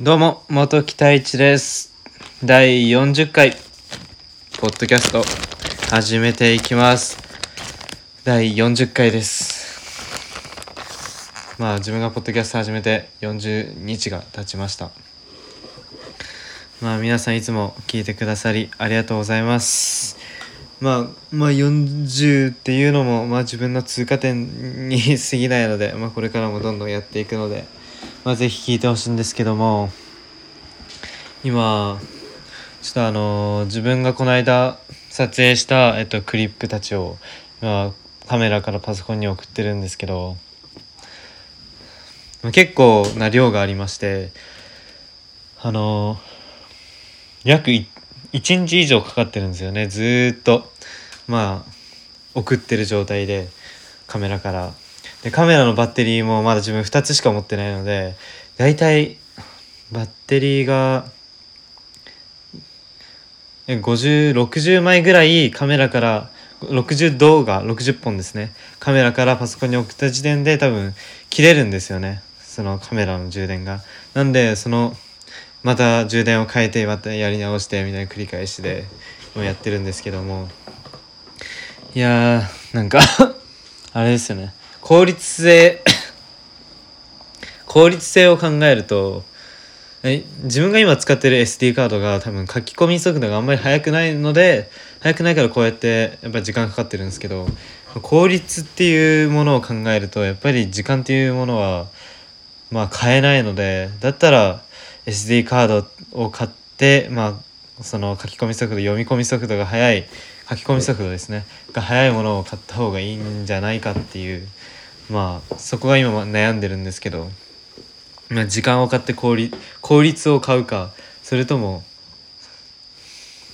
どうも、元木太一です。第40回、ポッドキャスト、始めていきます。第40回です。まあ、自分がポッドキャスト始めて40日が経ちました。まあ、皆さんいつも聞いてくださり、ありがとうございます。まあ、まあ、40っていうのも、まあ、自分の通過点に 過ぎないので、まあ、これからもどんどんやっていくので、まあ、ぜひ聞いてほしいんですけども今ちょっとあの自分がこの間撮影した、えっと、クリップたちを今カメラからパソコンに送ってるんですけど結構な量がありましてあの約1日以上かかってるんですよね。ずっとまあ送ってる状態でカメラから。でカメラのバッテリーもまだ自分2つしか持ってないのでだいたいバッテリーが5060枚ぐらいカメラから60動画60本ですね。カメラからパソコンに送った時点で多分切れるんですよね。そのカメラの充電が。なんでそのまた充電を変えてまたやり直してみたいな繰り返しで今やってるんですけども。いやーなんか あれですよね。効率性 効率性を考えると自分が今使ってる SD カードが多分書き込み速度があんまり速くないので速くないからこうやってやっぱ時間かかってるんですけど効率っていうものを考えるとやっぱり時間っていうものはまあ買えないのでだったら SD カードを買ってまあその書き込み速度読み込み速度が速い書き込み速度ですね。が速いものを買った方がいいんじゃないかっていう。まあそこが今悩んでるんですけど、まあ、時間を買って効率効率を買うかそれとも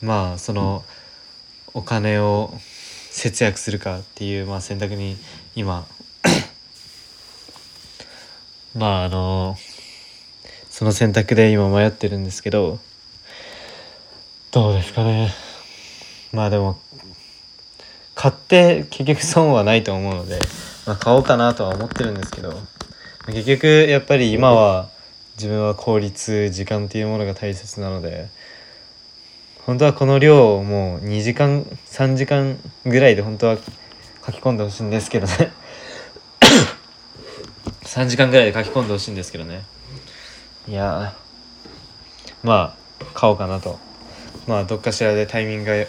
まあそのお金を節約するかっていう、まあ、選択に今 まああのその選択で今迷ってるんですけど。どうですかね。まあでも買って結局損はないと思うので、まあ、買おうかなとは思ってるんですけど結局やっぱり今は自分は効率時間っていうものが大切なので本当はこの量をもう2時間3時間ぐらいで本当は書き込んでほしいんですけどね。3時間ぐらいで書き込んでほしいんですけどね。いやまあ買おうかなと。まあどっかしらでタイミングが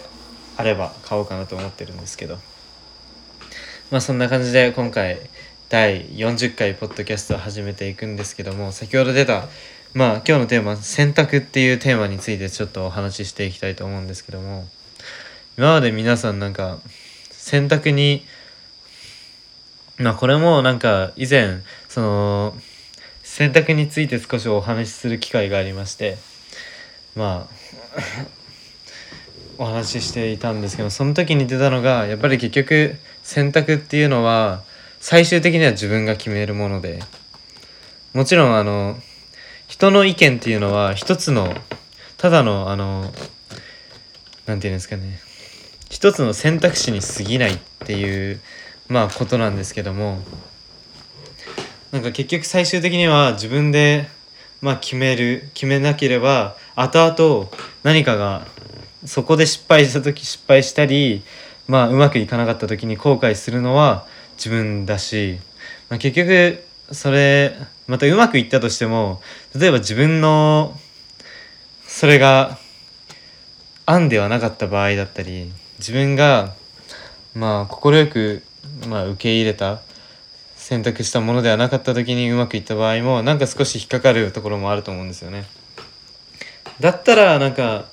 あれば買おうかなと思ってるんですけど。まあそんな感じで今回第40回ポッドキャストを始めていくんですけども先ほど出たまあ今日のテーマ「選択」っていうテーマについてちょっとお話ししていきたいと思うんですけども今まで皆さんなんか選択にまあこれもなんか以前その選択について少しお話しする機会がありましてまあお話ししていたんですけどその時に出たのがやっぱり結局選択っていうのは最終的には自分が決めるものでもちろんあの人の意見っていうのは一つのただのあのなんていうんですかね一つの選択肢に過ぎないっていうまあことなんですけどもなんか結局最終的には自分でまあ決める決めなければ後々何かがそこで失敗した時失敗したりまあうまくいかなかった時に後悔するのは自分だし、まあ、結局それまたうまくいったとしても例えば自分のそれが案ではなかった場合だったり自分がまあ快く、まあ、受け入れた選択したものではなかった時にうまくいった場合もなんか少し引っかかるところもあると思うんですよね。だったらなんか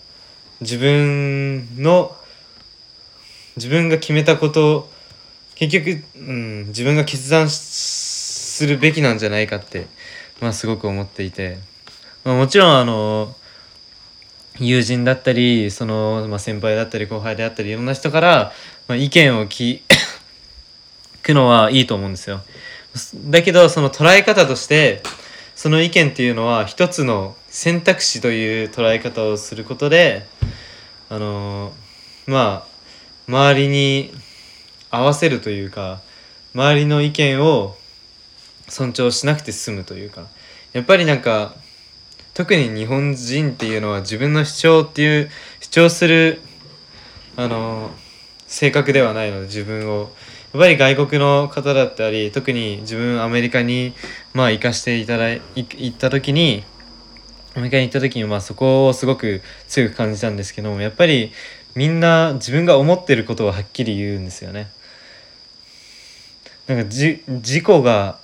自分の自分が決めたこと結局、うん、自分が決断するべきなんじゃないかって、まあ、すごく思っていて、まあ、もちろんあの友人だったりその、まあ、先輩だったり後輩であったりいろんな人から、まあ、意見を聞 くのはいいと思うんですよ。だけどその捉え方としてその意見っていうのは一つの選択肢という捉え方をすることであのまあ周りに合わせるというか周りの意見を尊重しなくて済むというかやっぱりなんか特に日本人っていうのは自分の主張っていう主張するあの性格ではないので自分を。やっぱり外国の方だったり特に自分アメリカにまあ行かしていただい行った時にアメリカに行った時にまあそこをすごく強く感じたんですけどもやっぱりみんな自分が思ってることをはっきり言うんですよね。なんかじ自己が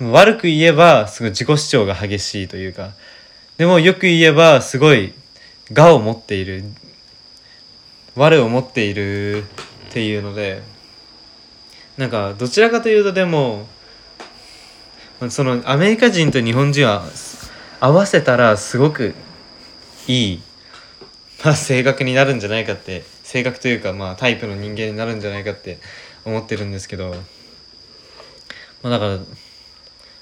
悪く言えばすごい自己主張が激しいというかでもよく言えばすごい我を持っている我を持っているっていうのでなんかどちらかというとでもそのアメリカ人と日本人は合わせたらすごくいい、まあ、性格になるんじゃないかって性格というかまあタイプの人間になるんじゃないかって思ってるんですけど、まあ、だから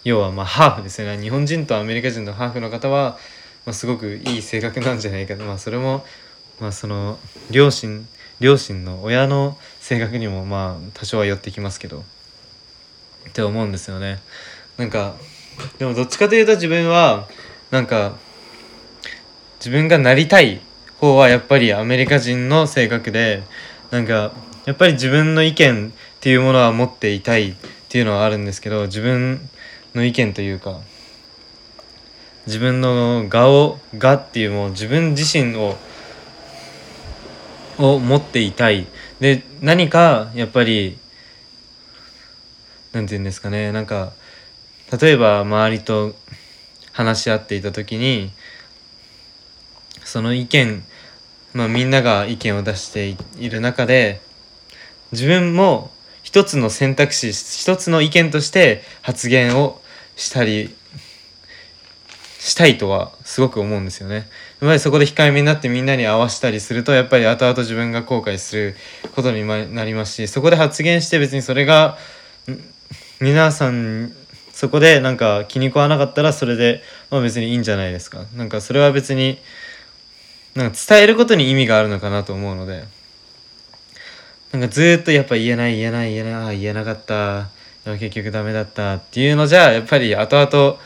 要はまあハーフですよね。日本人とアメリカ人のハーフの方は、まあ、すごくいい性格なんじゃないかと。まあそれもまあその両親両親の親の性格にもまあ多少は寄ってきますけど。って思うんですよね。なんかでもどっちかというと自分はなんか自分がなりたい方はやっぱりアメリカ人の性格でなんかやっぱり自分の意見っていうものは持っていたいっていうのはあるんですけど自分の意見というか自分の我を我っていうもう自分自身をを持っていたい。で何かやっぱり何て言うんですかねなんか例えば周りと話し合っていた時にその意見まあみんなが意見を出している中で自分も一つの選択肢一つの意見として発言をしたりしたいとはすごく思うんですよね。やっぱりそこで控えめになってみんなに合わせたりするとやっぱり後々自分が後悔することになりますしそこで発言して別にそれが皆さんそこでなんか気に食わなかったらそれで、まあ、別にいいんじゃないですか。なんかそれは別になんか伝えることに意味があるのかなと思うのでなんかずっとやっぱ言えない言えない言えない言えなかったでも結局ダメだったっていうのじゃやっぱり後々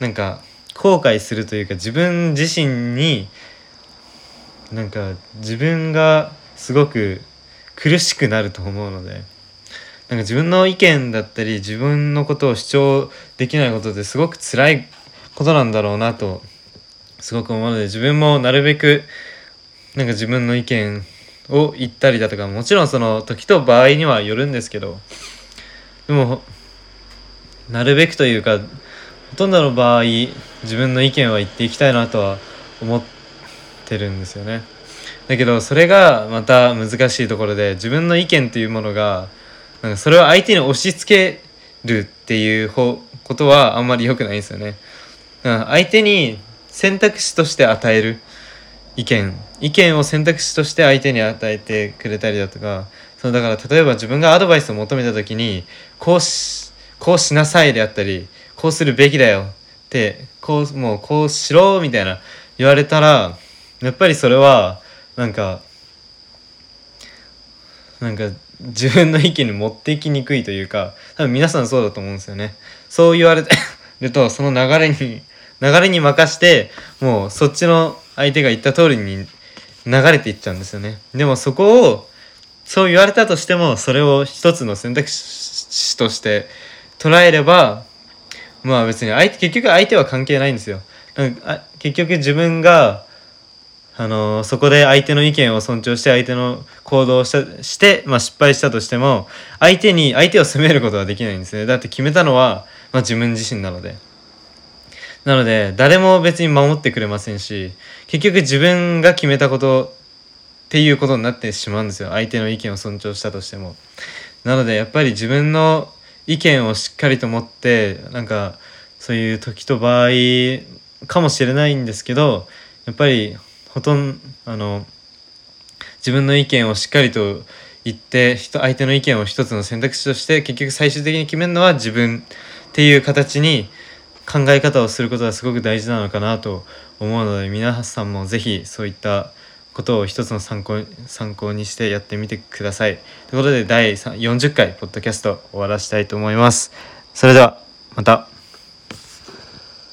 なんか後悔するというか自分自身になんか自分がすごく苦しくなると思うのでなんか自分の意見だったり自分のことを主張できないことですごく辛いことなんだろうなとすごく思うので自分もなるべくなんか自分の意見を言ったりだとかもちろんその時と場合にはよるんですけどでもなるべくというかほとんどの場合自分の意見は言っていきたいなとは思ってるんですよね。だけどそれがまた難しいところで自分の意見というものがなんかそれを相手に押し付けるっていうことはあんまり良くないんですよね。相手に選択肢として与える意見。意見を選択肢として相手に与えてくれたりだとか。そのだから例えば自分がアドバイスを求めた時にこうしこうしなさいであったりこうするべきだよってこうもうこうしろみたいな言われたらやっぱりそれはなんかなんか自分の意見に持っていきにくいというか多分皆さんそうだと思うんですよね。そう言われる とその流れに流れに任してもうそっちの相手が言った通りに流れていっちゃうんですよね。でもそこをそう言われたとしてもそれを一つの選択肢として捉えればまあ別に相手結局相手は関係ないんですよ。結局自分があのそこで相手の意見を尊重して相手の行動をしたして、まあ、失敗したとしても相手に相手を責めることはできないんですね。だって決めたのは、まあ、自分自身なので。なので誰も別に守ってくれませんし結局自分が決めたことっていうことになってしまうんですよ。相手の意見を尊重したとしても。なのでやっぱり自分の意見をしっかりと持ってなんかそういう時と場合かもしれないんですけどやっぱりほとんどあの自分の意見をしっかりと言って相手の意見を一つの選択肢として結局最終的に決めるのは自分っていう形に考え方をすることがすごく大事なのかなと思うので皆さんも是非そういったことを一つの参考参考にしてやってみてください。ということで第40回ポッドキャスト終わらしたいと思います。それではまた。